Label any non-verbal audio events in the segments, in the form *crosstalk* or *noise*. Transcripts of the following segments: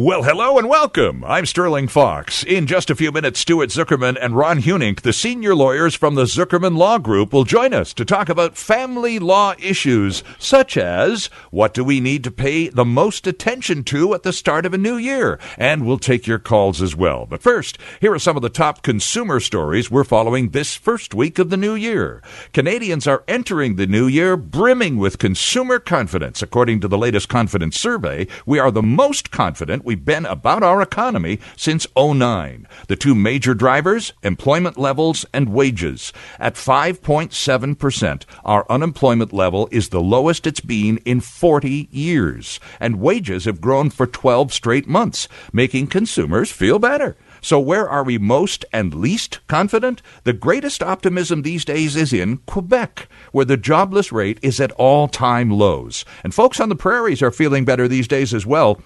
Well, hello and welcome. I'm Sterling Fox. In just a few minutes, Stuart Zuckerman and Ron Hunink, the senior lawyers from the Zuckerman Law Group, will join us to talk about family law issues such as what do we need to pay the most attention to at the start of a new year? And we'll take your calls as well. But first, here are some of the top consumer stories we're following this first week of the new year. Canadians are entering the new year brimming with consumer confidence. According to the latest confidence survey, we are the most confident we've been about our economy since 09. The two major drivers, employment levels and wages. At 5.7%, our unemployment level is the lowest it's been in 40 years, and wages have grown for 12 straight months, making consumers feel better. So, where are we most and least confident? The greatest optimism these days is in Quebec, where the jobless rate is at all time lows. And folks on the prairies are feeling better these days as well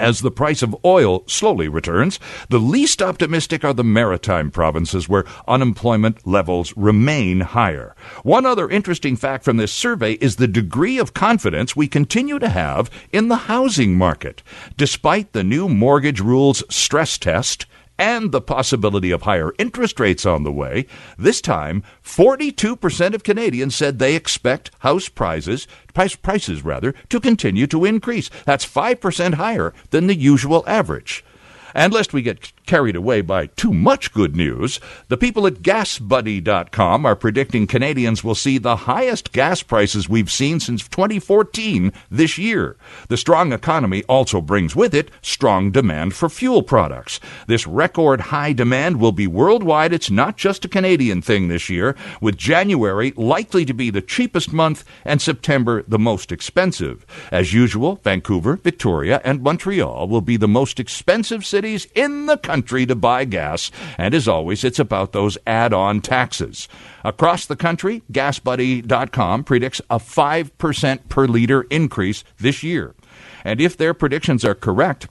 as the price of oil slowly returns, the least optimistic are the maritime provinces where unemployment levels remain higher. One other interesting fact from this survey is the degree of confidence we continue to have in the housing market. Despite the new mortgage rules stress test, and the possibility of higher interest rates on the way, this time 42% of Canadians said they expect house prices, price, prices rather, to continue to increase. That's 5% higher than the usual average. And lest we get carried away by too much good news, the people at GasBuddy.com are predicting Canadians will see the highest gas prices we've seen since 2014 this year. The strong economy also brings with it strong demand for fuel products. This record high demand will be worldwide. It's not just a Canadian thing this year, with January likely to be the cheapest month and September the most expensive. As usual, Vancouver, Victoria, and Montreal will be the most expensive cities in the country country to buy gas, and as always, it's about those add on taxes. Across the country, GasBuddy.com predicts a 5% per liter increase this year. And if their predictions are correct,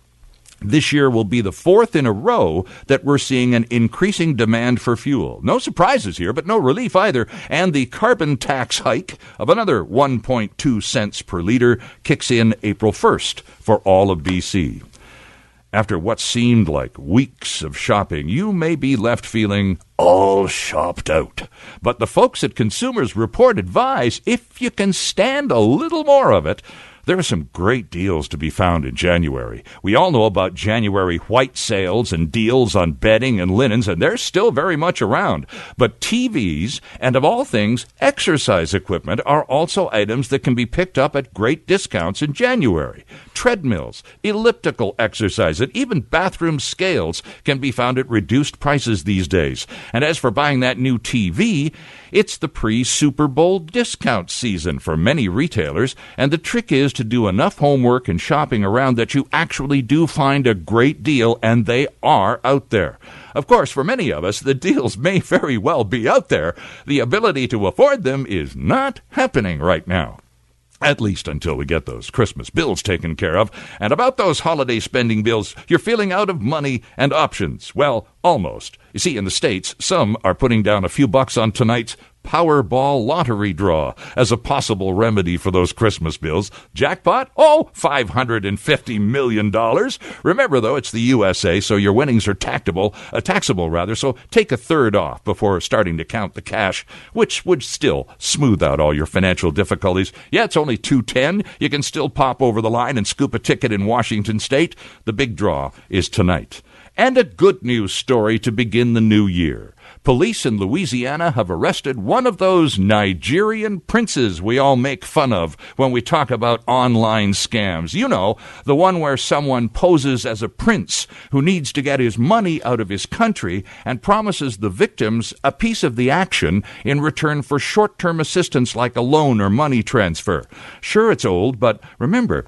this year will be the fourth in a row that we're seeing an increasing demand for fuel. No surprises here, but no relief either. And the carbon tax hike of another 1.2 cents per liter kicks in April 1st for all of BC. After what seemed like weeks of shopping, you may be left feeling all shopped out. But the folks at Consumers Report advise if you can stand a little more of it, there are some great deals to be found in January. We all know about January white sales and deals on bedding and linens, and they're still very much around. But TVs and, of all things, exercise equipment are also items that can be picked up at great discounts in January. Treadmills, elliptical exercise, and even bathroom scales can be found at reduced prices these days. And as for buying that new TV, it's the pre Super Bowl discount season for many retailers, and the trick is to do enough homework and shopping around that you actually do find a great deal, and they are out there. Of course, for many of us, the deals may very well be out there. The ability to afford them is not happening right now. At least until we get those Christmas bills taken care of. And about those holiday spending bills, you're feeling out of money and options. Well, almost. You see, in the States, some are putting down a few bucks on tonight's Powerball lottery draw as a possible remedy for those Christmas bills. Jackpot? Oh, $550 million. Remember, though, it's the USA, so your winnings are taxable, uh, taxable rather, so take a third off before starting to count the cash, which would still smooth out all your financial difficulties. Yeah, it's only 210. You can still pop over the line and scoop a ticket in Washington State. The big draw is tonight. And a good news story to begin the new year. Police in Louisiana have arrested one of those Nigerian princes we all make fun of when we talk about online scams. You know, the one where someone poses as a prince who needs to get his money out of his country and promises the victims a piece of the action in return for short term assistance like a loan or money transfer. Sure, it's old, but remember,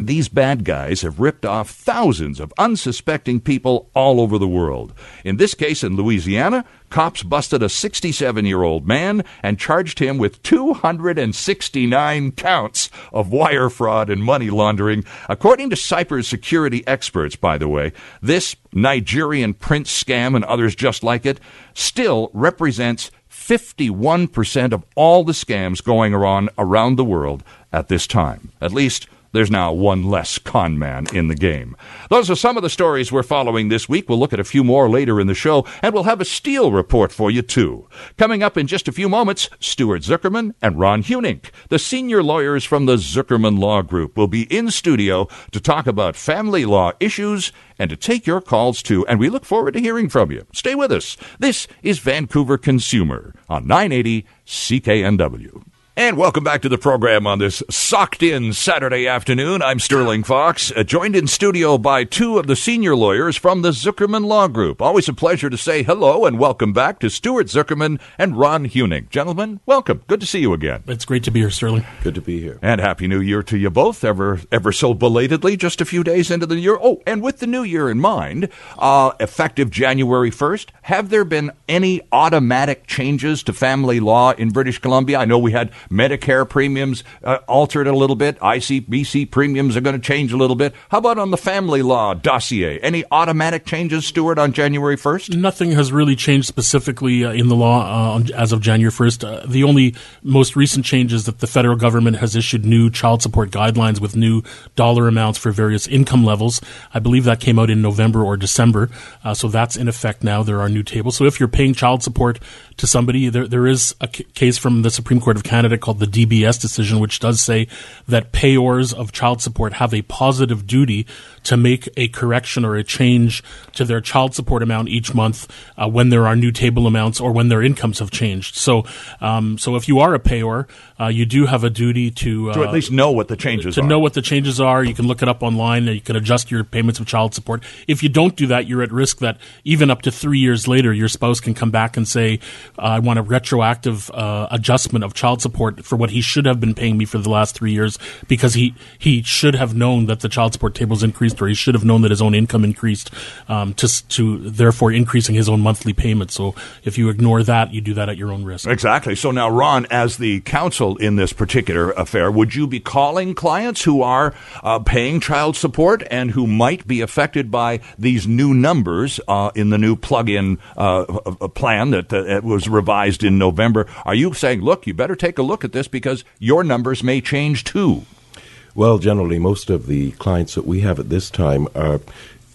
These bad guys have ripped off thousands of unsuspecting people all over the world. In this case in Louisiana, cops busted a 67 year old man and charged him with 269 counts of wire fraud and money laundering. According to cybersecurity experts, by the way, this Nigerian prince scam and others just like it still represents 51% of all the scams going on around the world at this time. At least there's now one less con man in the game. Those are some of the stories we're following this week. We'll look at a few more later in the show, and we'll have a steel report for you, too. Coming up in just a few moments, Stuart Zuckerman and Ron Hunink, the senior lawyers from the Zuckerman Law Group, will be in studio to talk about family law issues and to take your calls, too. And we look forward to hearing from you. Stay with us. This is Vancouver Consumer on 980 CKNW. And welcome back to the program on this socked in Saturday afternoon. I'm Sterling Fox, uh, joined in studio by two of the senior lawyers from the Zuckerman Law Group. Always a pleasure to say hello and welcome back to Stuart Zuckerman and Ron Hunink. Gentlemen, welcome. Good to see you again. It's great to be here, Sterling. Good to be here. And Happy New Year to you both, ever ever so belatedly, just a few days into the year. Oh, and with the new year in mind, uh, effective January 1st, have there been any automatic changes to family law in British Columbia? I know we had Medicare premiums uh, altered a little bit. ICBC premiums are going to change a little bit. How about on the family law dossier? Any automatic changes, Stuart, on January 1st? Nothing has really changed specifically uh, in the law uh, as of January 1st. Uh, the only most recent change is that the federal government has issued new child support guidelines with new dollar amounts for various income levels. I believe that came out in November or December. Uh, so that's in effect now. There are new tables. So if you're paying child support to somebody, there, there is a c- case from the Supreme Court of Canada called the DBS decision, which does say that payors of child support have a positive duty to make a correction or a change to their child support amount each month uh, when there are new table amounts or when their incomes have changed. So, um, so if you are a payor, uh, you do have a duty to uh, to at least know what the changes to are. know what the changes are. You can look it up online. And you can adjust your payments of child support. If you don't do that, you're at risk that even up to three years later, your spouse can come back and say, "I want a retroactive uh, adjustment of child support for what he should have been paying me for the last three years because he he should have known that the child support tables increased, or he should have known that his own income increased, um, to to therefore increasing his own monthly payment. So if you ignore that, you do that at your own risk. Exactly. So now, Ron, as the counsel in this particular affair, would you be calling clients who are uh, paying child support and who might be affected by these new numbers uh, in the new plug-in uh, plan that was revised in November? Are you saying, look, you better take a look at this because your numbers may change too? Well, generally, most of the clients that we have at this time are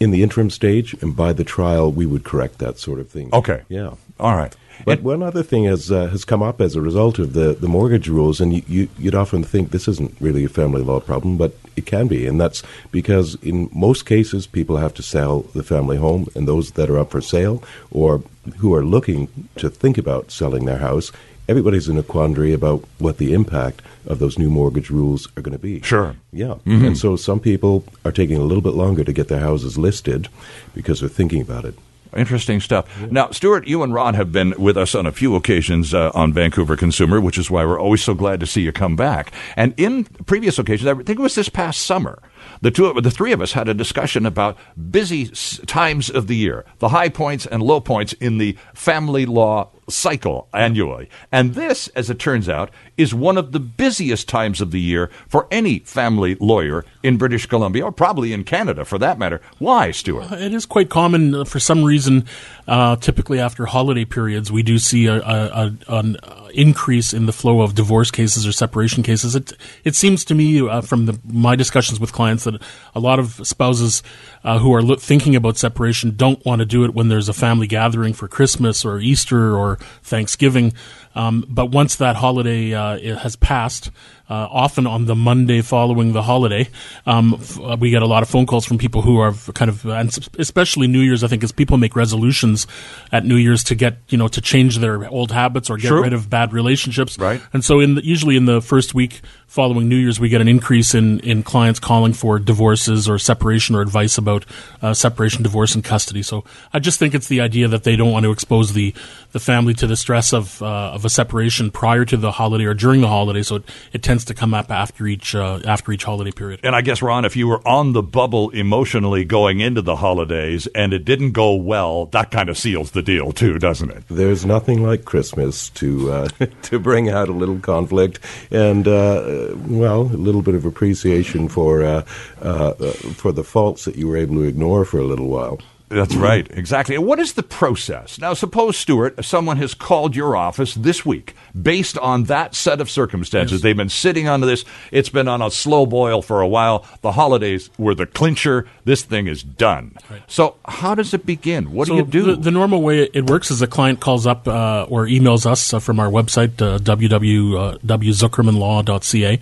in the interim stage, and by the trial, we would correct that sort of thing. Okay. Yeah. All right. But one other thing has uh, has come up as a result of the, the mortgage rules, and you, you, would often think this isn't really a family law problem, but it can be, and that's because in most cases people have to sell the family home, and those that are up for sale or who are looking to think about selling their house, everybody's in a quandary about what the impact of those new mortgage rules are going to be. Sure. Yeah. Mm-hmm. And so some people are taking a little bit longer to get their houses listed because they're thinking about it. Interesting stuff. Now, Stuart, you and Ron have been with us on a few occasions uh, on Vancouver Consumer, which is why we're always so glad to see you come back. And in previous occasions, I think it was this past summer, the two, the three of us had a discussion about busy times of the year, the high points and low points in the family law cycle annually. And this, as it turns out, is one of the busiest times of the year for any family lawyer in British Columbia, or probably in Canada for that matter. Why, Stuart? It is quite common uh, for some reason. Uh, typically, after holiday periods, we do see a, a, a, an increase in the flow of divorce cases or separation cases. It it seems to me uh, from the, my discussions with clients that a lot of spouses uh, who are lo- thinking about separation don't want to do it when there's a family gathering for Christmas or Easter or Thanksgiving. Um, but once that holiday uh, has passed, uh, often on the Monday following the holiday, um, f- uh, we get a lot of phone calls from people who are kind of, and especially New Year's. I think as people make resolutions at New Year's to get, you know, to change their old habits or get True. rid of bad relationships. Right. And so, in the, usually in the first week following New Year's, we get an increase in in clients calling for divorces or separation or advice about uh, separation, divorce, and custody. So I just think it's the idea that they don't want to expose the the family to the stress of uh, of a separation prior to the holiday or during the holiday. So it, it tends tends to come up after each uh, after each holiday period. And I guess Ron, if you were on the bubble emotionally going into the holidays and it didn't go well, that kind of seals the deal too, doesn't it? There's nothing like Christmas to uh, *laughs* to bring out a little conflict and uh, well, a little bit of appreciation for uh, uh, for the faults that you were able to ignore for a little while. That's right, exactly. And what is the process? Now, suppose, Stuart, someone has called your office this week based on that set of circumstances. Yes. They've been sitting on this. It's been on a slow boil for a while. The holidays were the clincher. This thing is done. Right. So, how does it begin? What so do you do? The, the, normal way it works is a client calls up uh, or emails us uh, from our website, uh, www.zuckermanlaw.ca,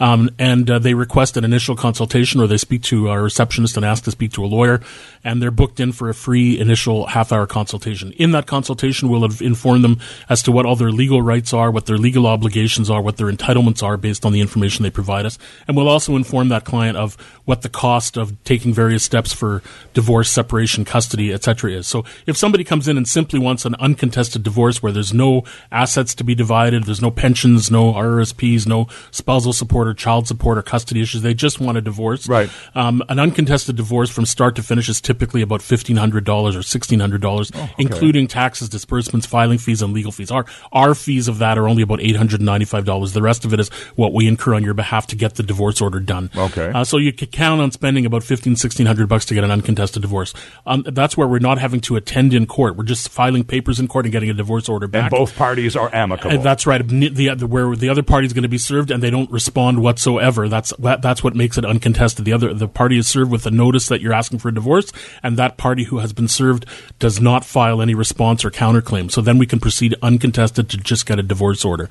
um, and uh, they request an initial consultation or they speak to our receptionist and ask to speak to a lawyer, and they're booked in for a free initial half hour consultation. In that consultation, we'll inform them as to what all their legal rights are, what their legal obligations are, what their entitlements are based on the information they provide us. And we'll also inform that client of what the cost of taking various steps for divorce, separation, custody, etc. is. So if somebody comes in and simply wants an uncontested divorce where there's no assets to be divided, there's no pensions, no RRSPs, no spousal support or child support or custody issues, they just want a divorce. Right. Um, an uncontested divorce from start to finish is typically about fifteen hundred dollars or sixteen hundred dollars, oh, okay. including taxes, disbursements, filing fees, and legal fees. Our our fees of that are only about eight hundred ninety five dollars. The rest of it is what we incur on your behalf to get the divorce order done. Okay. Uh, so you can count on spending about fifteen, sixteen hundred bucks to get an uncontested divorce. Um, that's where we're not having to attend in court. We're just filing papers in court and getting a divorce order back. And both parties are amicable. And that's right. The, the, where the other party is going to be served and they don't respond whatsoever. That's that's what makes it uncontested. The other the party is served with a notice that you're asking for a divorce, and that party who has been served does not file any response or counterclaim. So then we can proceed uncontested to just get a divorce order.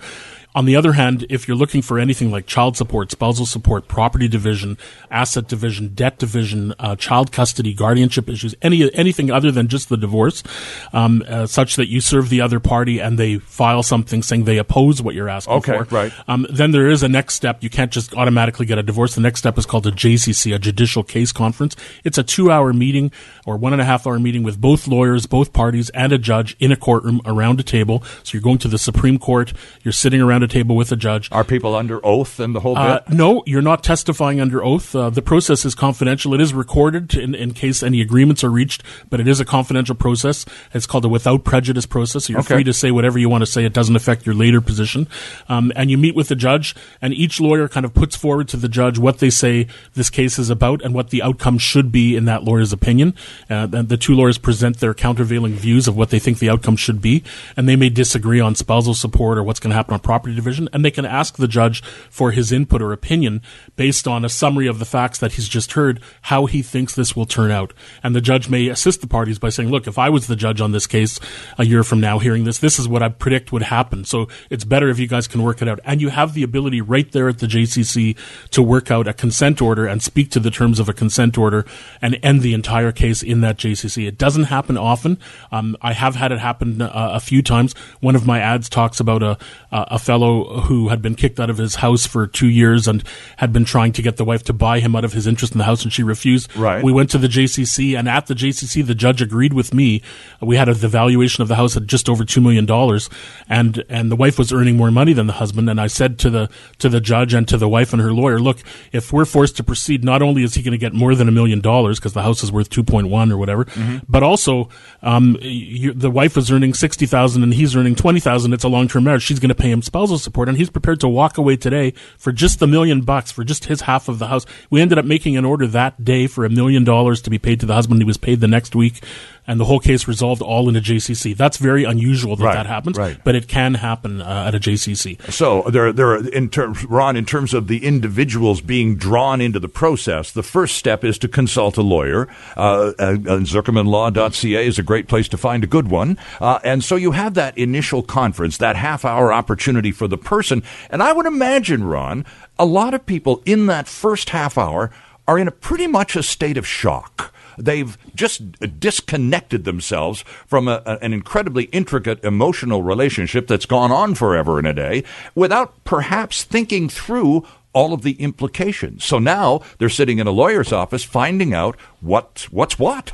On the other hand, if you're looking for anything like child support, spousal support, property division, asset division, debt division, uh, child custody, guardianship issues, any anything other than just the divorce, um, uh, such that you serve the other party and they file something saying they oppose what you're asking okay, for, right. Um, then there is a next step. You can't just automatically get a divorce. The next step is called a JCC, a Judicial Case Conference. It's a two-hour meeting or one and a half hour meeting with both lawyers, both parties, and a judge in a courtroom around a table. So you're going to the Supreme Court. You're sitting around a table with a judge. Are people under oath and the whole uh, bit? No, you're not testifying under oath. Uh, the process is confidential. It is recorded in, in case any agreements are reached, but it is a confidential process. It's called a without prejudice process. So you're okay. free to say whatever you want to say. It doesn't affect your later position. Um, and you meet with the judge, and each lawyer kind of puts forward to the judge what they say this case is about and what the outcome should be in that lawyer's opinion. Uh, the two lawyers present their countervailing views of what they think the outcome should be, and they may disagree on spousal support or what's going to happen on property division and they can ask the judge for his input or opinion based on a summary of the facts that he's just heard, how he thinks this will turn out. And the judge may assist the parties by saying, look, if I was the judge on this case a year from now hearing this, this is what I predict would happen. So it's better if you guys can work it out. And you have the ability right there at the JCC to work out a consent order and speak to the terms of a consent order and end the entire case in that JCC. It doesn't happen often. Um, I have had it happen uh, a few times. One of my ads talks about a, a fellow who had been kicked out of his house for two years and had been trying to get the wife to buy him out of his interest in the house, and she refused. Right. We went to the JCC, and at the JCC, the judge agreed with me. We had a, the valuation of the house at just over two million dollars, and and the wife was earning more money than the husband. And I said to the to the judge and to the wife and her lawyer, look, if we're forced to proceed, not only is he going to get more than a million dollars because the house is worth two point one or whatever, mm-hmm. but also um, you, the wife was earning sixty thousand and he's earning twenty thousand. It's a long term marriage. She's going to pay him spousal support, and he's prepared to walk away today for just the million bucks for just his half of the house. We ended up making an order that day for a million dollars to be paid to the husband. He was paid the next week and the whole case resolved all in a JCC. That's very unusual that right, that happens, right. but it can happen uh, at a JCC. So there, there, in terms, Ron, in terms of the individuals being drawn into the process, the first step is to consult a lawyer. Uh, uh, ZuckermanLaw.ca is a great place to find a good one, uh, and so you have that initial conference, that half-hour opportunity for the person, and I would imagine, Ron, a lot of people in that first half hour are in a pretty much a state of shock They've just disconnected themselves from a, an incredibly intricate emotional relationship that's gone on forever and a day without perhaps thinking through all of the implications. So now they're sitting in a lawyer's office finding out what what's what.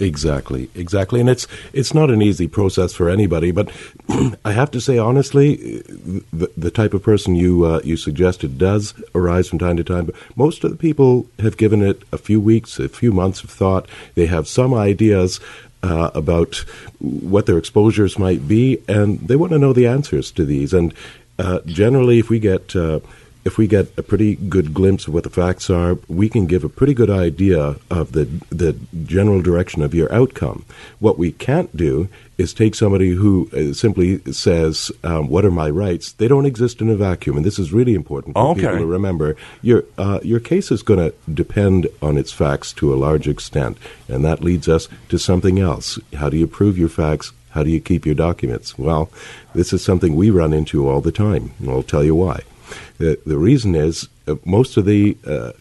Exactly, exactly, and it's it's not an easy process for anybody. But *clears throat* I have to say honestly, the, the type of person you uh, you suggested does arise from time to time. But most of the people have given it a few weeks, a few months of thought. They have some ideas uh, about what their exposures might be, and they want to know the answers to these. And uh, generally, if we get uh, if we get a pretty good glimpse of what the facts are, we can give a pretty good idea of the the general direction of your outcome. What we can't do is take somebody who uh, simply says, um, "What are my rights?" They don't exist in a vacuum, and this is really important for okay. people to remember. Your uh, your case is going to depend on its facts to a large extent, and that leads us to something else. How do you prove your facts? How do you keep your documents? Well, this is something we run into all the time, and I'll tell you why. The, the reason is uh, most of the uh,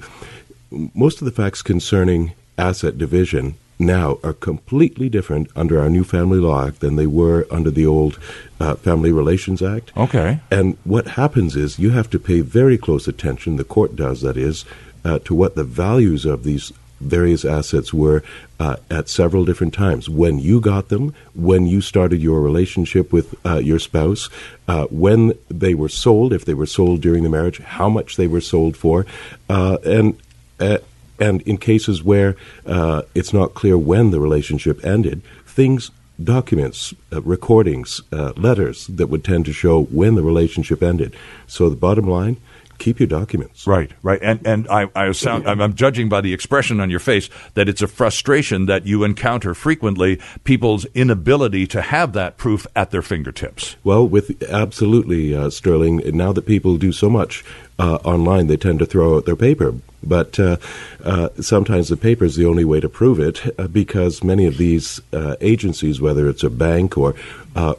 most of the facts concerning asset division now are completely different under our new Family Law Act than they were under the old uh, Family Relations Act. Okay. And what happens is you have to pay very close attention, the court does, that is, uh, to what the values of these various assets were uh, at several different times. When you got them, when you started your relationship with uh, your spouse, uh, when they were sold, if they were sold during the marriage, how much they were sold for, uh, and uh, and in cases where uh, it's not clear when the relationship ended, things documents, recordings, letters that would tend to show when the relationship ended. So the bottom line keep your documents. Right, right. And and I, I sound I'm, I'm, judging by the expression on your face that it's a frustration that you encounter frequently people's inability to have that proof at their fingertips. Well, with absolutely uh, Sterling. Now that people do so much uh, online, they tend to throw out their paper. But uh, uh sometimes the paper is the only way to prove it uh, because many of these uh, agencies, whether it's a bank or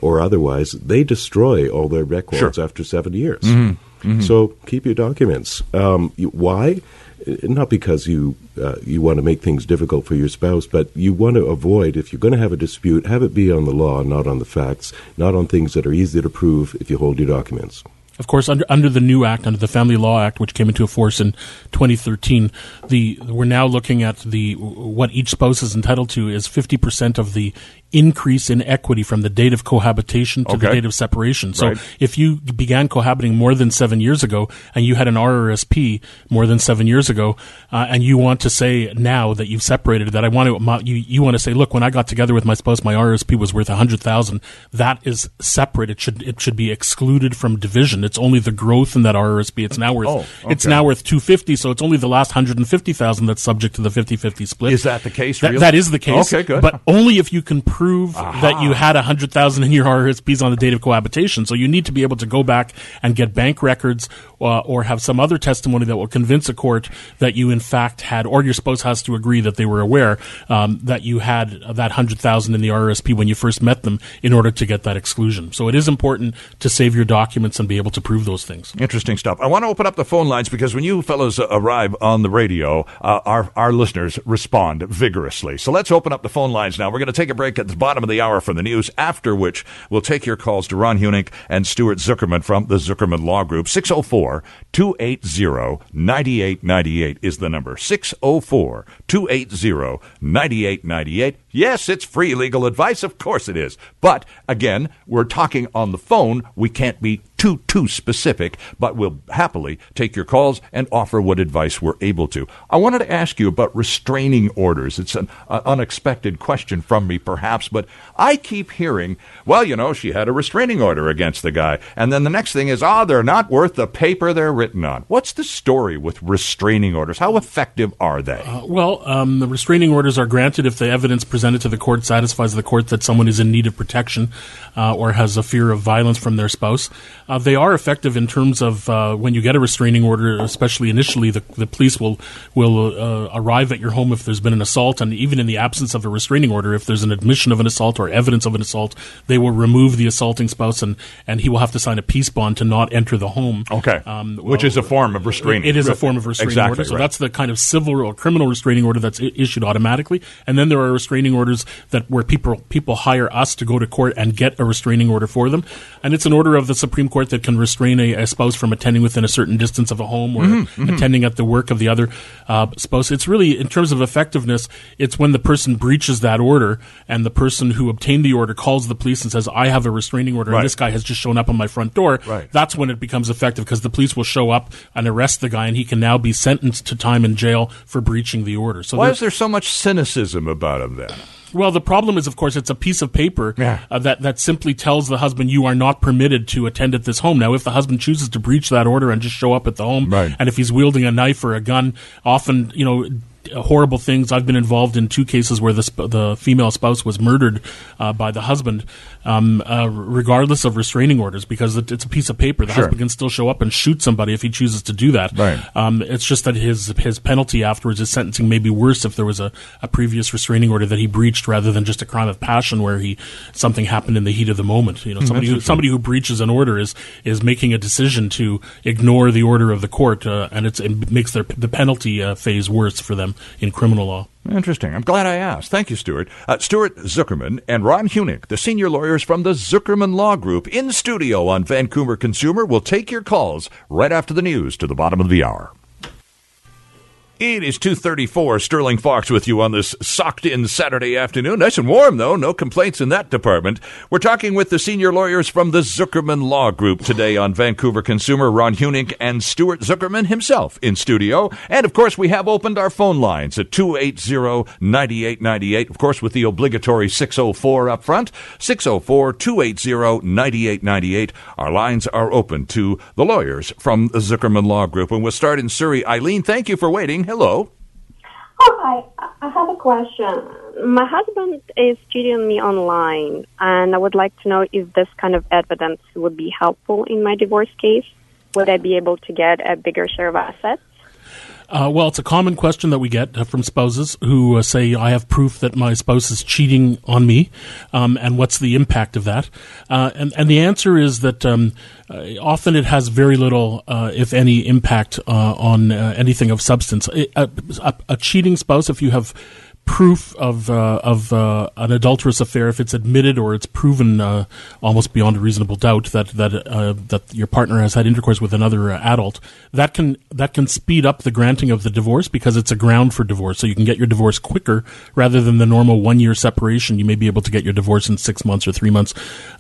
or otherwise, they destroy all their records sure. after seven years. Mm-hmm. Mm-hmm. So keep your documents. Um, you, why? Not because you uh, you want to make things difficult for your spouse, but you want to avoid if you're going to have a dispute, have it be on the law, not on the facts, not on things that are easy to prove if you hold your documents. Of course, under under the new act, under the Family Law Act, which came into force in 2013, the we're now looking at the what each spouse is entitled to is 50 percent of the increase in equity from the date of cohabitation to okay. the date of separation. So right. if you began cohabiting more than seven years ago and you had an RRSP more than seven years ago, uh, and you want to say now that you've separated that I want to, you, you want to say, look, when I got together with my spouse, my RRSP was worth a hundred thousand. That is separate. It should, it should be excluded from division. It's only the growth in that RRSP. It's now worth, oh, okay. it's now worth 250. So it's only the last 150,000 that's subject to the 50-50 split. Is that the case? That, that is the case. Okay, good. But only if you can prove that you had a hundred thousand in your RSPs on the date of cohabitation. So you need to be able to go back and get bank records uh, or have some other testimony that will convince a court that you in fact had, or your spouse has to agree that they were aware um, that you had that hundred thousand in the RSP when you first met them in order to get that exclusion. So it is important to save your documents and be able to prove those things. Interesting stuff. I want to open up the phone lines because when you fellows arrive on the radio, uh, our our listeners respond vigorously. So let's open up the phone lines now. We're going to take a break at the bottom of the hour for the news, after which we'll take your calls to Ron Hunick and Stuart Zuckerman from the Zuckerman Law Group. 604 280 9898 is the number. 604 280 9898. Yes, it's free legal advice. Of course it is. But again, we're talking on the phone. We can't be too, too specific, but we'll happily take your calls and offer what advice we're able to. I wanted to ask you about restraining orders. It's an uh, unexpected question from me, perhaps, but I keep hearing, well, you know, she had a restraining order against the guy. And then the next thing is, oh, they're not worth the paper they're written on. What's the story with restraining orders? How effective are they? Uh, well, um, the restraining orders are granted if the evidence presented to the court satisfies the court that someone is in need of protection uh, or has a fear of violence from their spouse. Uh, they are effective in terms of uh, when you get a restraining order, especially initially, the, the police will will uh, arrive at your home if there's been an assault, and even in the absence of a restraining order, if there's an admission of an assault or evidence of an assault, they will remove the assaulting spouse, and, and he will have to sign a peace bond to not enter the home. Okay, um, which is a form of restraining. It is a form of restraining exactly, order. So right. that's the kind of civil or criminal restraining order that's I- issued automatically, and then there are restraining orders that where people people hire us to go to court and get a restraining order for them, and it's an order of the Supreme Court court that can restrain a, a, spouse from attending within a certain distance of a home or mm-hmm, mm-hmm. attending at the work of the other uh, spouse. It's really, in terms of effectiveness, it's when the person breaches that order and the person who obtained the order calls the police and says, I have a restraining order right. and this guy has just shown up on my front door. Right. That's when it becomes effective because the police will show up and arrest the guy and he can now be sentenced to time in jail for breaching the order. So why is there so much cynicism about him then? Well, the problem is, of course, it's a piece of paper yeah. uh, that that simply tells the husband you are not permitted to attend at this home. Now, if the husband chooses to breach that order and just show up at the home, right. and if he's wielding a knife or a gun, often you know horrible things. I've been involved in two cases where the, sp- the female spouse was murdered uh, by the husband, um, uh, regardless of restraining orders, because it, it's a piece of paper. The sure. husband can still show up and shoot somebody if he chooses to do that. Right. Um, it's just that his his penalty afterwards, his sentencing may be worse if there was a, a previous restraining order that he breached rather than just a crime of passion where he something happened in the heat of the moment. You know, somebody who, somebody who breaches an order is is making a decision to ignore the order of the court, uh, and it makes their the penalty uh, phase worse for them in criminal law. Interesting. I'm glad I asked. Thank you, Stuart. Uh, Stuart Zuckerman and Ron Hunick, the senior lawyers from the Zuckerman Law Group, in studio on Vancouver Consumer, will take your calls right after the news to the bottom of the hour. It is 234. Sterling Fox with you on this socked in Saturday afternoon. Nice and warm, though. No complaints in that department. We're talking with the senior lawyers from the Zuckerman Law Group today on Vancouver Consumer, Ron Hunick and Stuart Zuckerman himself in studio. And of course, we have opened our phone lines at 280-9898. Of course, with the obligatory 604 up front. 604-280-9898. Our lines are open to the lawyers from the Zuckerman Law Group. And we'll start in Surrey. Eileen, thank you for waiting. Hello. Oh, hi, I have a question. My husband is cheating me online, and I would like to know if this kind of evidence would be helpful in my divorce case. Would I be able to get a bigger share of assets? Uh, well, it's a common question that we get uh, from spouses who uh, say, I have proof that my spouse is cheating on me, um, and what's the impact of that? Uh, and, and the answer is that um, uh, often it has very little, uh, if any, impact on anything of substance. A, a, a cheating spouse, if you have proof of uh, of uh, an adulterous affair if it's admitted or it's proven uh, almost beyond a reasonable doubt that that uh, that your partner has had intercourse with another uh, adult. That can that can speed up the granting of the divorce because it's a ground for divorce. So you can get your divorce quicker rather than the normal one year separation. You may be able to get your divorce in six months or three months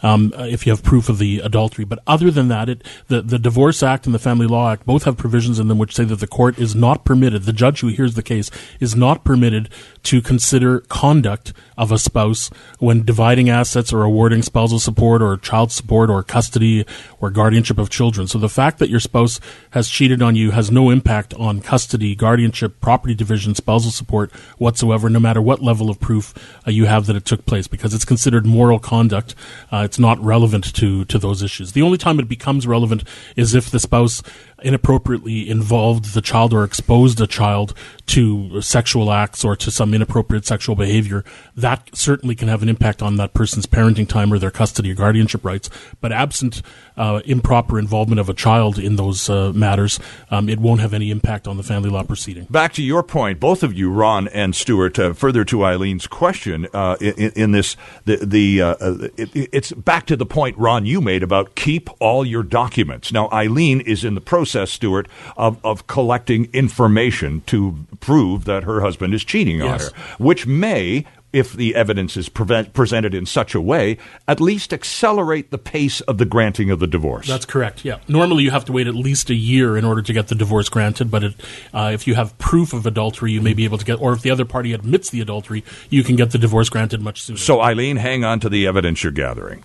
um, uh, if you have proof of the adultery. But other than that it the the divorce act and the family law act both have provisions in them which say that the court is not permitted the judge who hears the case is not permitted to consider conduct of a spouse when dividing assets or awarding spousal support or child support or custody or guardianship of children. So the fact that your spouse has cheated on you has no impact on custody, guardianship, property division, spousal support whatsoever, no matter what level of proof uh, you have that it took place, because it's considered moral conduct. Uh, it's not relevant to, to those issues. The only time it becomes relevant is if the spouse inappropriately involved the child or exposed a child to sexual acts or to some inappropriate sexual behavior, that certainly can have an impact on that person's parenting time or their custody or guardianship rights. But absent uh, improper involvement of a child in those uh, matters, um, it won't have any impact on the family law proceeding. Back to your point, both of you, Ron and Stuart, uh, further to Eileen's question uh, in, in, this, the, the uh, uh, it, it's back to the point, Ron, you made about keep all your documents. Now, Eileen is in the process, Stuart, of, of collecting information to prove that her husband is cheating yes. on her, which may if the evidence is prevent, presented in such a way, at least accelerate the pace of the granting of the divorce. That's correct. Yeah. Normally, you have to wait at least a year in order to get the divorce granted. But it, uh, if you have proof of adultery, you may be able to get, or if the other party admits the adultery, you can get the divorce granted much sooner. So, Eileen, hang on to the evidence you're gathering.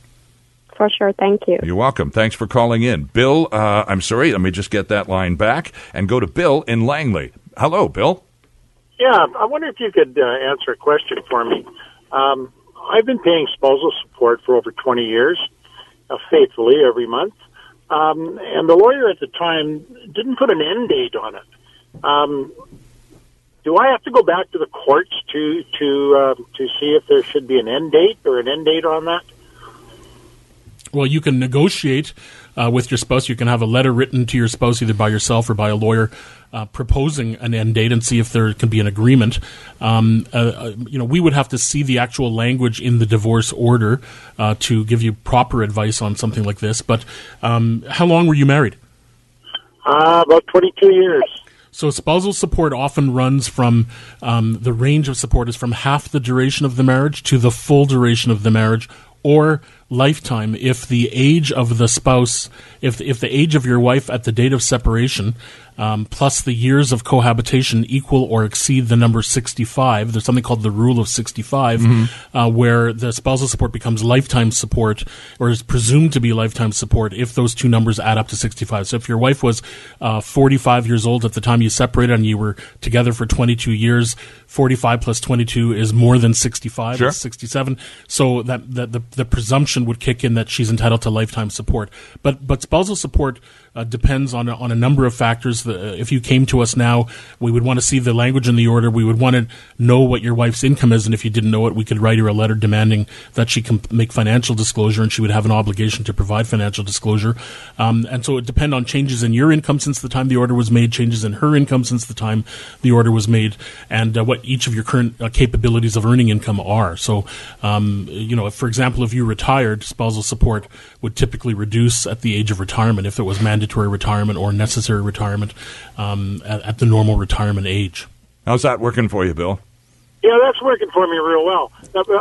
For sure. Thank you. You're welcome. Thanks for calling in. Bill, uh, I'm sorry. Let me just get that line back and go to Bill in Langley. Hello, Bill. Yeah, I wonder if you could uh, answer a question for me. Um, I've been paying spousal support for over 20 years, uh, faithfully every month. Um, and the lawyer at the time didn't put an end date on it. Um, do I have to go back to the courts to to uh, to see if there should be an end date or an end date on that? Well, you can negotiate uh, with your spouse. You can have a letter written to your spouse, either by yourself or by a lawyer, uh, proposing an end date, and see if there can be an agreement. Um, uh, uh you know, we would have to see the actual language in the divorce order uh, to give you proper advice on something like this. But um, how long were you married? Uh, about twenty-two years. So spousal support often runs from um, the range of support is from half the duration of the marriage to the full duration of the marriage, or lifetime if the age of the spouse, if if the age of your wife at the date of separation um, plus the years of cohabitation equal or exceed the number 65. There's something called the rule of 65, mm-hmm. uh, where the spousal support becomes lifetime support or is presumed to be lifetime support if those two numbers add up to 65. So if your wife was uh, 45 years old at the time you separated and you were together for 22 years, 45 plus 22 is more than 65, sure. 67. So that, that the, the presumption would kick in that she's entitled to lifetime support. But, but spousal support uh, depends on on a number of factors. The, if you came to us now, we would want to see the language in the order. We would want to know what your wife's income is, and if you didn't know it, we could write her a letter demanding that she can make financial disclosure, and she would have an obligation to provide financial disclosure. Um, and so it depend on changes in your income since the time the order was made, changes in her income since the time the order was made, and uh, what each of your current uh, capabilities of earning income are. So, um, you know, if, for example, if you retired, spousal support would typically reduce at the age of retirement if it was mandated mandatory retirement or necessary retirement um, at, at, the normal retirement age. How's that working for you, Bill? Yeah, that's working for me real well.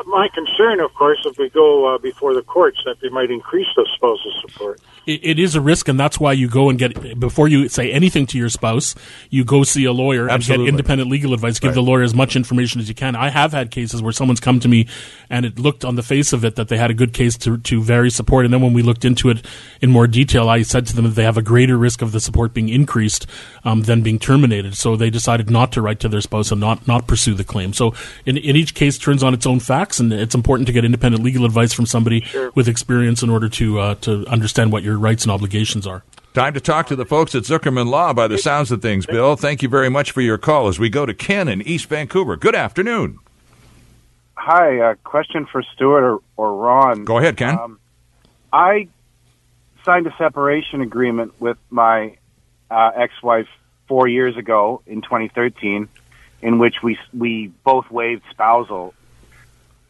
My concern, of course, if we go uh, before the courts, that they might increase the spousal support it, it is a risk, and that's why you go and get before you say anything to your spouse, you go see a lawyer Absolutely. and get independent legal advice. Give right. the lawyer as much information as you can. I have had cases where someone's come to me, and it looked on the face of it that they had a good case to to vary support, and then when we looked into it in more detail, I said to them that they have a greater risk of the support being increased um, than being terminated. So they decided not to write to their spouse and not not pursue the claim. So in in each case, turns on its own facts, and it's important to get independent legal advice from somebody sure. with experience in order to uh, to understand what your rights and obligations are. Time to talk to the folks at Zuckerman Law by the sounds of things, Bill. Thank you very much for your call as we go to Ken in East Vancouver. Good afternoon. Hi, uh, question for Stuart or, or Ron. Go ahead, Ken. Um, I signed a separation agreement with my uh, ex-wife four years ago in 2013, in which we we both waived spousal,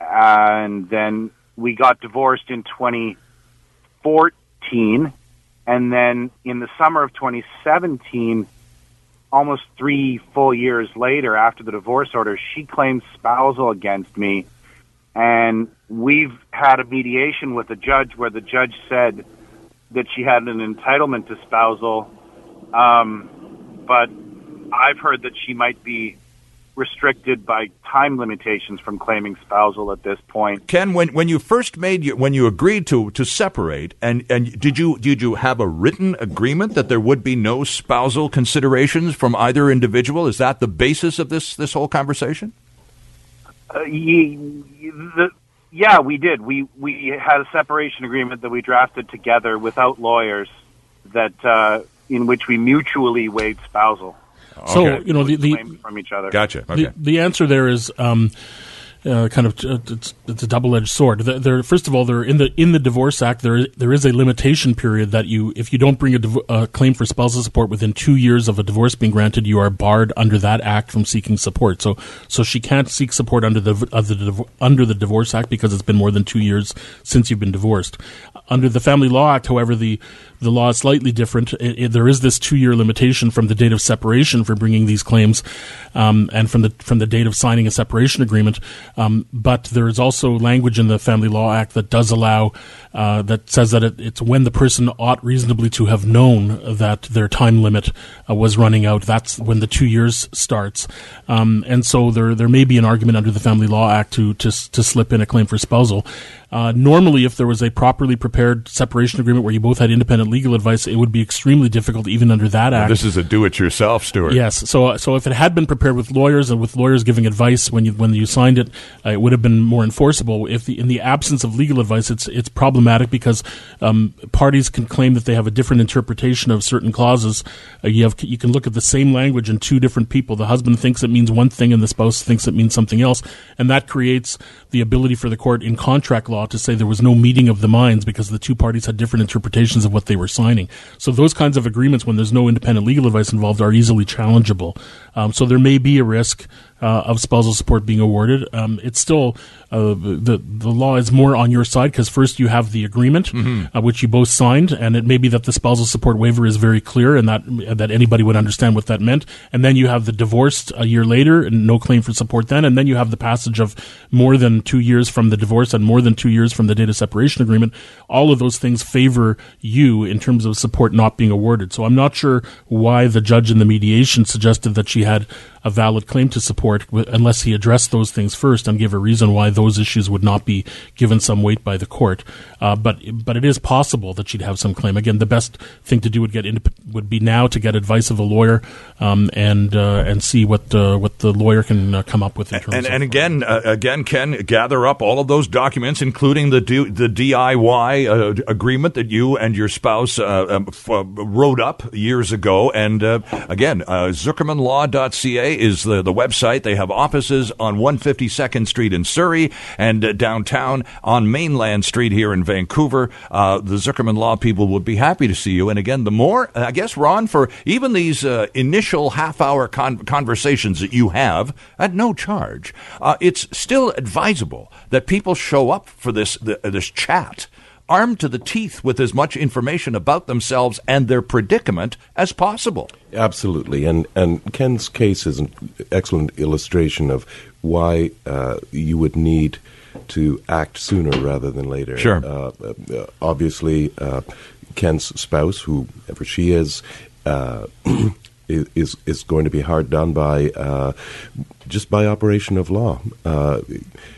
and then we got divorced in 2014 and then in the summer of 2017, almost three full years later, after the divorce order, she claimed spousal against me. And we've had a mediation with the judge where the judge said that she had an entitlement to spousal. Um, but I've heard that she might be restricted by time limitations from claiming spousal at this point. Ken, when when you first made you, when you agreed to to separate, and and did you did you have a written agreement that there would be no spousal considerations from either individual? Is that the basis of this this whole conversation? Uh, ye, the, yeah, we did. We we had a separation agreement that we drafted together without lawyers that uh, in which we mutually waived spousal. So you know the, the from each other. Gotcha. Okay. The, the answer there is. Um, uh, kind of uh, it's, it's a double-edged sword. There, first of all, there in the in the Divorce Act there there is a limitation period that you if you don't bring a, div- a, claim for spousal support within two years of a divorce being granted, you are barred under that act from seeking support. So so she can't seek support under the, the under the Divorce Act because it's been more than two years since you've been divorced. Under the Family Law Act, however, the the law is slightly different. It, it, there is this two-year limitation from the date of separation for bringing these claims, um, and from the from the date of signing a separation agreement. Um, but there is also language in the Family Law Act that does allow uh, that says that it, it's when the person ought reasonably to have known that their time limit uh, was running out. That's when the two years starts, um, and so there there may be an argument under the Family Law Act to to to slip in a claim for spousal. Uh, normally, if there was a properly prepared separation agreement where you both had independent legal advice, it would be extremely difficult even under that act. This is a do-it-yourself, Stuart. Yes. So, so if it had been prepared with lawyers and with lawyers giving advice when you when you signed it, uh, it would have been more enforceable. If the in the absence of legal advice, it's it's problematic because um, parties can claim that they have a different interpretation of certain clauses. Uh, you have you can look at the same language in two different people. The husband thinks it means one thing, and the spouse thinks it means something else, and that creates the ability for the court in contract law to say there was no meeting of the minds because the two parties had different interpretations of what they were signing. So those kinds of agreements, when there's no independent legal advice involved, are easily challengeable. Um, so there may be a risk uh, of spousal support being awarded. Um, it's still uh, the the law is more on your side because first you have the agreement Mm-hmm. uh, which you both signed, and it may be that the spousal support waiver is very clear and that that anybody would understand what that meant. And then you have the divorced a year later and no claim for support then, and then you have the passage of more than two years from the divorce and more than two years from the date of separation agreement. All of those things favor you in terms of support not being awarded. So I'm not sure why the judge in the mediation suggested that she had a valid claim to support unless he addressed those things first and gave a reason why those issues would not be given some weight by the court. Uh, but but it is possible that she'd have some claim. Again, the best thing to do would get indep- would be now to get advice of a lawyer um, and uh, and see what uh, what the lawyer can uh, come up with in terms And, of and again, uh, again, Ken, gather up all of those documents, including the do, the DIY uh, agreement that you and your spouse uh, um, f- wrote up years ago. And uh, again, uh, ZuckermanLaw.ca is the, the website. They have offices on 152nd Street in Surrey and uh, downtown on Mainland Street here in Vancouver. Uh, the Zuckerman Law people would be happy to see you. And again, the more, I guess, Ron, for even these uh, initial half hour con- conversations that you have at no charge, uh, it's still advisable that people show up for this, the, this chat armed to the teeth with as much information about themselves and their predicament as possible. Absolutely, and and Ken's case is an excellent illustration of why uh, you would need to act sooner rather than later. Sure. Uh, uh, obviously, uh, Ken's spouse, whoever she is. Uh, *clears throat* is is going to be hard done by uh, just by operation of law. Uh,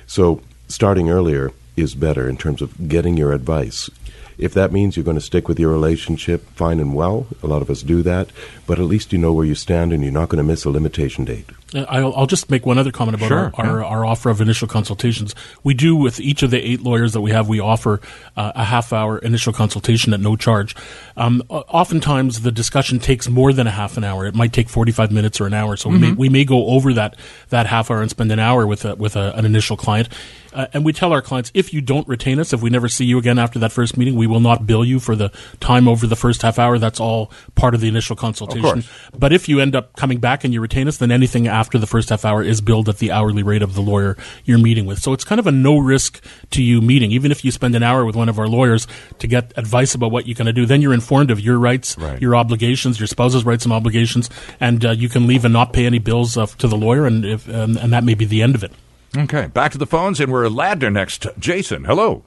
so starting earlier is better in terms of getting your advice. If that means you're going to stick with your relationship, fine and well. A lot of us do that, but at least you know where you stand and you're not going to miss a limitation date. Uh, I'll, I'll just make one other comment about Sure, our, our, our offer of initial consultations. We do with each of the eight lawyers that we have, we offer uh, a half hour initial consultation at no charge. Um, oftentimes, the discussion takes more than a half an hour. It might take forty five minutes or an hour. So we may we may go over that that half hour and spend an hour with a, with a, an initial client. Uh, and we tell our clients if you don't retain us, if we never see you again after that first meeting, we will not bill you for the time over the first half hour. That's all part of the initial consultation. But if you end up coming back and you retain us, then anything after the first half hour is billed at the hourly rate of the lawyer you're meeting with. So it's kind of a no risk to you meeting. Even if you spend an hour with one of our lawyers to get advice about what you're going to do, then you're informed of your rights, Right. your obligations, your spouse's rights and obligations, and uh, you can leave and not pay any bills uh, to the lawyer, and, if, um, and that may be the end of it. Okay, back to the phones, and we're Ladner next. Jason, hello.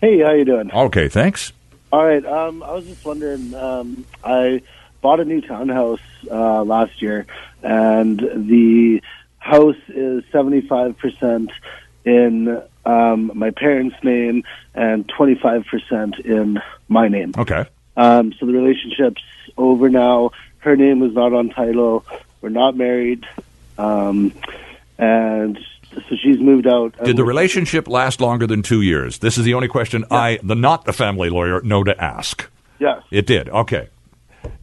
Hey, how you doing? Okay, thanks. All right. Um, I was just wondering. Um, I bought a new townhouse uh, last year, and the house is seventy-five percent in um, my parents' name and twenty-five percent in my name. Okay. Um, so the relationship's over now. Her name is not on title. We're not married, um, and so she's moved out. Uh, did the relationship last longer than two years? This is the only question I, the not the family lawyer, know to ask. Yes. It did. Okay.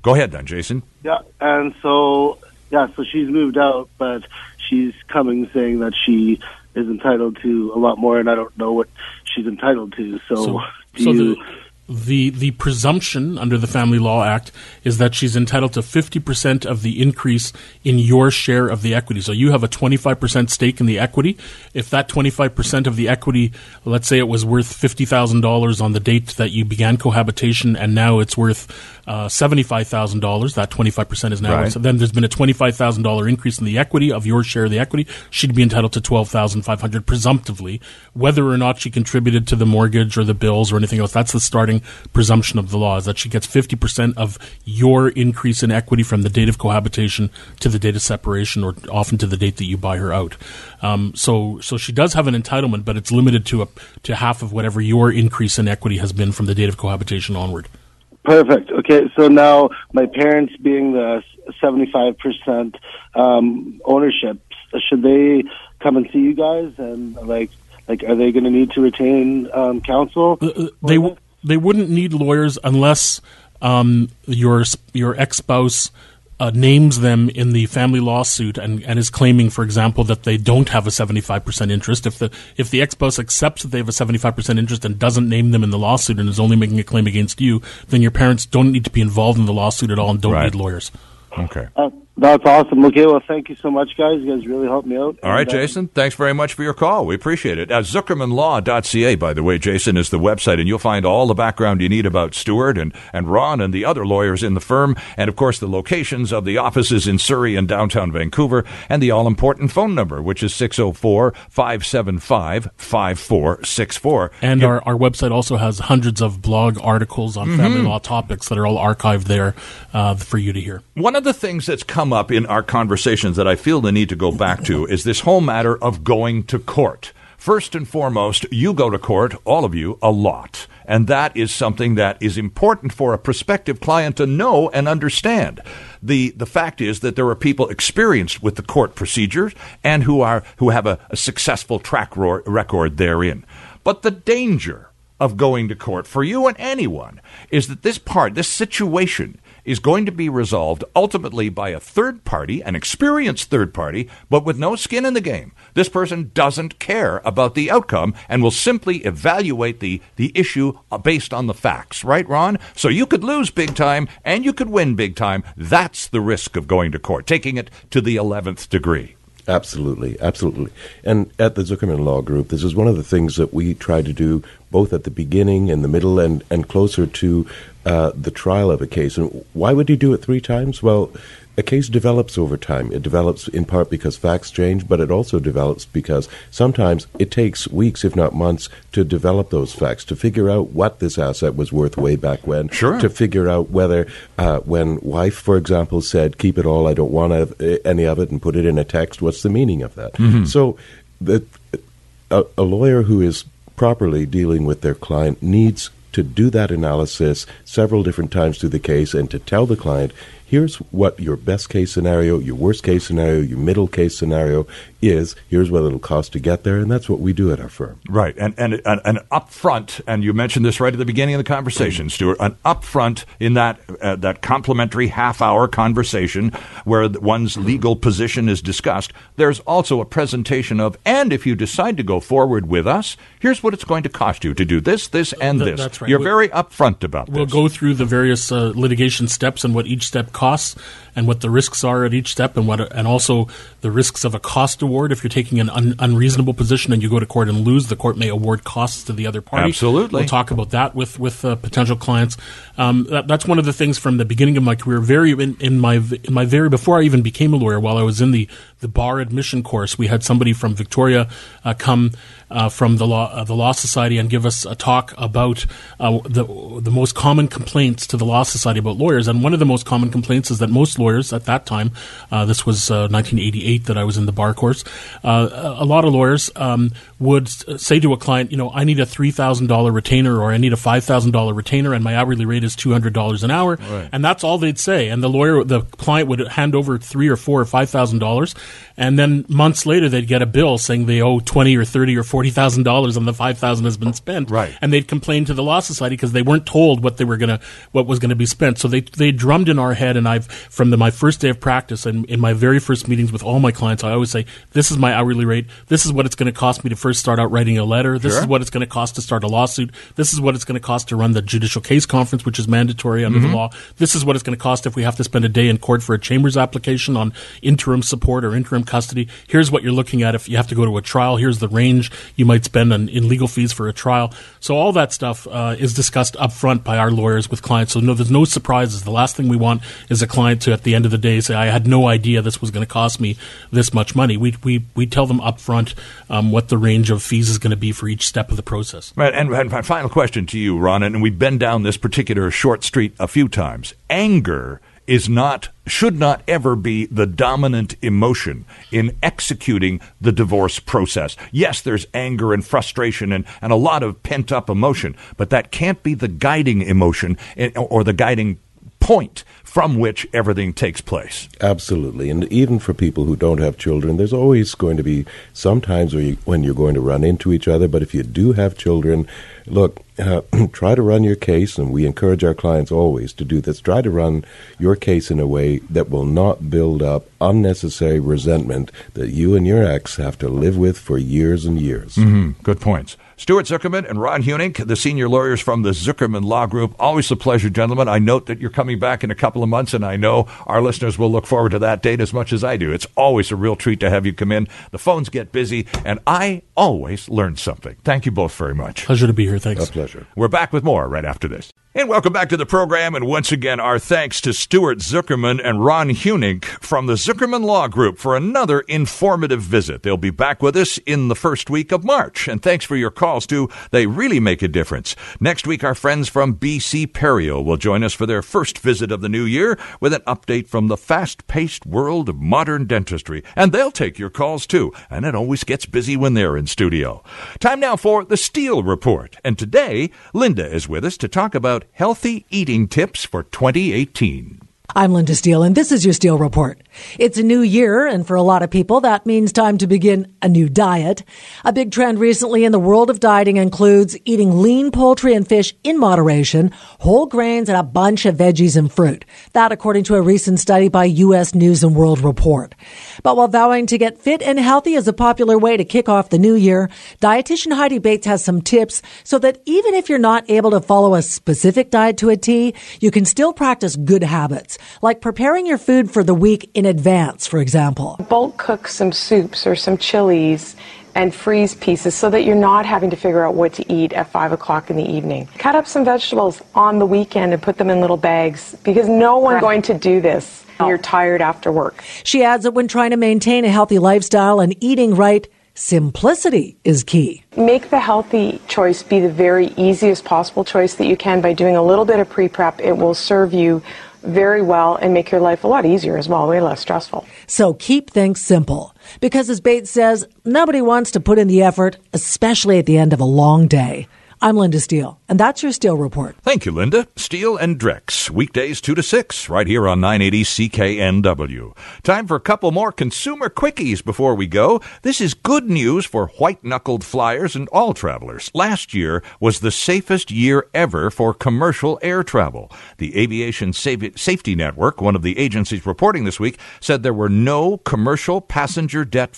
Go ahead then, Jason. Yeah, and so yeah, so she's moved out, but she's coming saying that she is entitled to a lot more, and I don't know what she's entitled to. So, So, do so you? the, the the presumption under the Family Law Act is that she's entitled to fifty percent of the increase in your share of the equity. So you have a twenty five percent stake in the equity. If that twenty five percent of the equity, let's say it was worth fifty thousand dollars on the date that you began cohabitation, and now it's worth uh, seventy five thousand dollars, that twenty five percent is now. Right. So then there's been a twenty five thousand dollar increase in the equity of your share of the equity. She'd be entitled to twelve thousand five hundred presumptively, whether or not she contributed to the mortgage or the bills or anything else. That's the starting presumption of the law is that she gets fifty percent of your increase in equity from the date of cohabitation to the date of separation, or often to the date that you buy her out. Um, so, so she does have an entitlement, but it's limited to a to half of whatever your increase in equity has been from the date of cohabitation onward. Perfect. Okay, so now my parents being the 75% um, ownership, should they come and see you guys and like like are they going to need to retain um, counsel? Uh, uh they w- they wouldn't need lawyers unless um, your your ex spouse uh, names them in the family lawsuit and, and is claiming, for example, that they don't have a 75% interest. If the if the ex spouse accepts that they have a 75% interest and doesn't name them in the lawsuit and is only making a claim against you, then your parents don't need to be involved in the lawsuit at all and don't right. need lawyers. Okay. Uh, that's awesome. Okay, well, thank you so much, guys. You guys really helped me out. All right, uh, Jason. Thanks very much for your call. We appreciate it. Uh, ZuckermanLaw.ca, by the way, Jason, is the website, and you'll find all the background you need about Stuart and, and Ron and the other lawyers in the firm, and of course, the locations of the offices in Surrey and downtown Vancouver, and the all important phone number, which is 604 575 5464. And our, our website also has hundreds of blog articles on mm-hmm. family law topics that are all archived there uh, for you to hear. One of the things that's come up in our conversations that I feel the need to go back to is this whole matter of going to court. First and foremost, you go to court, all of you, a lot. And that is something that is important for a prospective client to know and understand. The, the fact is that there are people experienced with the court procedures and who, are, who have a, a successful track ro- record therein. But the danger of going to court for you and anyone is that this part, this situation, is going to be resolved ultimately by a third party, an experienced third party, but with no skin in the game. This person doesn't care about the outcome and will simply evaluate the, the issue uh, based on the facts, right, Ron? So you could lose big time and you could win big time. That's the risk of going to court, taking it to the 11th degree. Absolutely, absolutely. And at the Zuckerman Law Group, this is one of the things that we try to do both at the beginning, in the middle, and, and closer to uh, the trial of a case. And why would you do it three times? Well, a case develops over time. It develops in part because facts change, but it also develops because sometimes it takes weeks, if not months, to develop those facts, to figure out what this asset was worth way back when. Sure. To figure out whether, uh, when wife, for example, said, keep it all, I don't want any of it, and put it in a text, what's the meaning of that? Mm-hmm. So the, a, a lawyer who is properly dealing with their client needs to do that analysis several different times through the case and to tell the client here's what your best case scenario, your worst case scenario, your middle case scenario is. Here's what it'll cost to get there, and that's what we do at our firm. Right, and and and, and upfront, and you mentioned this right at the beginning of the conversation, mm-hmm. Stuart. An upfront in that uh, that complimentary half hour conversation where one's legal position is discussed. There's also a presentation of, and if you decide to go forward with us, here's what it's going to cost you to do this, this, and Th- this. That's right. You're we'll, very upfront about we'll this. We'll go through the various uh, litigation steps and what each step costs and what the risks are at each step and what and also the risks of a cost award. If you're taking an un, unreasonable position and you go to court and lose the court may award costs to the other party. Absolutely. We'll talk about that with with uh, potential clients. Um, that, that's one of the things from the beginning of my career very in, in my in my very before I even became a lawyer while I was in the the bar admission course we had somebody from Victoria uh, come uh, from the law uh, the law society and give us a talk about uh, the the most common complaints to the law society about lawyers. And one of the most common complaints is that most lawyers at that time, uh, this was 1988 uh, that I was in the bar course, uh, a lot of lawyers um, would say to a client, you know, I need a three thousand dollar retainer or I need a five thousand dollar retainer, and my hourly rate is two hundred dollars an hour, right. and that's all they'd say. And the lawyer, the client would hand over three or four or five thousand dollars, and then months later they'd get a bill saying they owe twenty or thirty or forty thousand dollars, and the five thousand has been spent. Right. And they'd complain to the law society because they weren't told what they were gonna what was gonna be spent. So they they drummed in our head, and I've from the, my first day of practice and in my very first meetings with all my clients, I always say, "This is my hourly rate. This is what it's going to cost me to first start out writing a letter. This sure. is what it's going to cost to start a lawsuit. This is what it's going to cost to run the judicial case conference, which is mandatory under mm-hmm. the law. This is what it's going to cost if we have to spend a day in court for a chambers application on interim support or interim custody. Here's what you're looking at if you have to go to a trial. Here's the range you might spend on in legal fees for a trial. So all that stuff uh, is discussed up front by our lawyers with clients. So no, there's no surprises. The last thing we want is a client to, at the end of the day, say, "I had no idea this was going to cost me this much money." We we we tell them up front um, what the range of fees is going to be for each step of the process. Right. And, and final question to you, Ron, and we've been down this particular short street a few times. Anger is not should not ever be the dominant emotion in executing the divorce process. Yes, there's anger and frustration and, and a lot of pent up emotion, but that can't be the guiding emotion eh, or the guiding point from which everything takes place. Absolutely. And even for people who don't have children, there's always going to be some times where you, when you're going to run into each other. But if you do have children, look, uh, *clears throat* try to run your case, and we encourage our clients always to do this. Try to run your case in a way that will not build up unnecessary resentment that you and your ex have to live with for years and years. Mm-hmm. Good points. Stuart Zuckerman and Ron Hunink, the senior lawyers from the Zuckerman Law Group. Always a pleasure, gentlemen. I note that you're coming back in a couple of months, and I know our listeners will look forward to that date as much as I do. It's always a real treat to have you come in. The phones get busy, and I always learn something. Thank you both very much. Pleasure to be here. Thanks. A pleasure. We're back with more right after this. And welcome back to the program. And once again, our thanks to Stuart Zuckerman and Ron Hunink from the Zuckerman Law Group for another informative visit. They'll be back with us in the first week of March. And thanks for your calls, too. They really make a difference. Next week, our friends from BC Perio will join us for their first visit of the new year with an update from the fast paced world of modern dentistry. And they'll take your calls, too. And it always gets busy when they're in studio. Time now for the Steele Report. And today, Linda is with us to talk about healthy eating tips for 2018. I'm Linda Steele, and this is your Steele Report. It's a new year, and for a lot of people, that means time to begin a new diet. A big trend recently in the world of dieting includes eating lean poultry and fish in moderation, whole grains, and a bunch of veggies and fruit. That, according to a recent study by U.S. News and World Report. But while vowing to get fit and healthy is a popular way to kick off the new year, dietitian Heidi Bates has some tips so that even if you're not able to follow a specific diet to a T, you can still practice good habits like preparing your food for the week in advance, for example. Bulk cook some soups or some chilies and freeze pieces so that you're not having to figure out what to eat at 5 o'clock in the evening. Cut up some vegetables on the weekend and put them in little bags because no one's going to do this. You're tired after work. She adds that when trying to maintain a healthy lifestyle and eating right, simplicity is key. Make the healthy choice be the very easiest possible choice that you can by doing a little bit of pre prep. It will serve you very well and make your life a lot easier as well, way less stressful. So keep things simple. Because as Bates says, nobody wants to put in the effort, especially at the end of a long day. I'm Linda Steele, and that's your Steele Report. Thank you, Linda. Steele and Drex, weekdays 2 to 6, right here on 980 CKNW. Time for a couple more consumer quickies before we go. This is good news for white knuckled flyers and all travelers. Last year was the safest year ever for commercial air travel. The Aviation Safety Network, one of the agencies reporting this week, said there were no commercial passenger jet,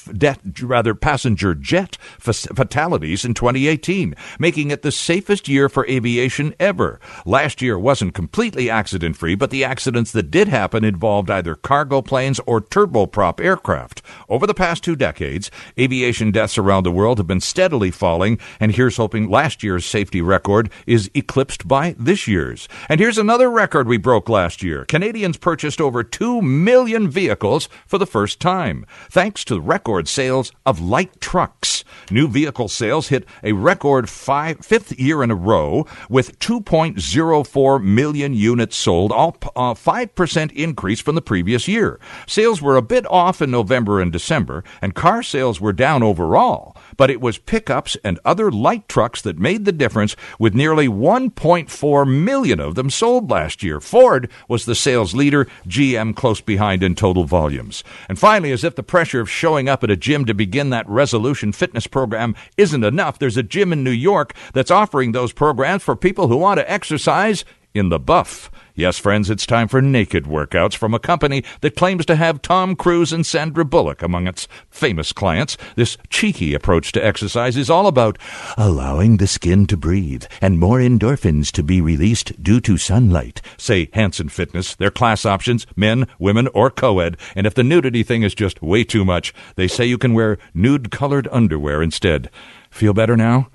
rather passenger jet fatalities in 2018, making it the the safest year for aviation ever. Last year wasn't completely accident free, but the accidents that did happen involved either cargo planes or turboprop aircraft. Over the past two decades, aviation deaths around the world have been steadily falling, and here's hoping last year's safety record is eclipsed by this year's. And here's another record we broke last year. Canadians purchased over 2 million vehicles for the first time, thanks to record sales of light trucks. New vehicle sales hit a record five, fifth year in a row with 2.04 million units sold, a 5% uh, increase from the previous year. Sales were a bit off in November and December, and car sales were down overall, but it was pickups and other light trucks that made the difference with nearly 1.4 million of them sold last year. Ford was the sales leader, GM close behind in total volumes. And finally, as if the pressure of showing up at a gym to begin that resolution fitness program isn't enough, there's a gym in New York that's offering those programs for people who want to exercise in the buff. Yes, friends, it's time for naked workouts from a company that claims to have Tom Cruise and Sandra Bullock among its famous clients. This cheeky approach to exercise is all about allowing the skin to breathe and more endorphins to be released due to sunlight. Say Hanson Fitness, their class options, men, women, or co-ed. And if the nudity thing is just way too much, they say you can wear nude colored underwear instead. Feel better now?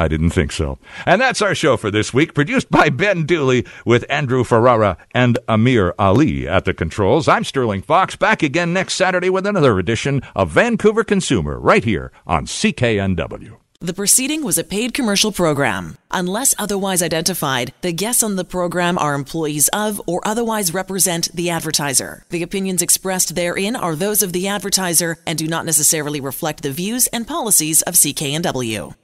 I didn't think so. And that's our show for this week, produced by Ben Dooley with Andrew Ferrara and Amir Ali at the controls. I'm Sterling Fox, back again next Saturday with another edition of Vancouver Consumer, right here on CKNW. The proceeding was a paid commercial program. Unless otherwise identified, the guests on the program are employees of or otherwise represent the advertiser. The opinions expressed therein are those of the advertiser and do not necessarily reflect the views and policies of CKNW.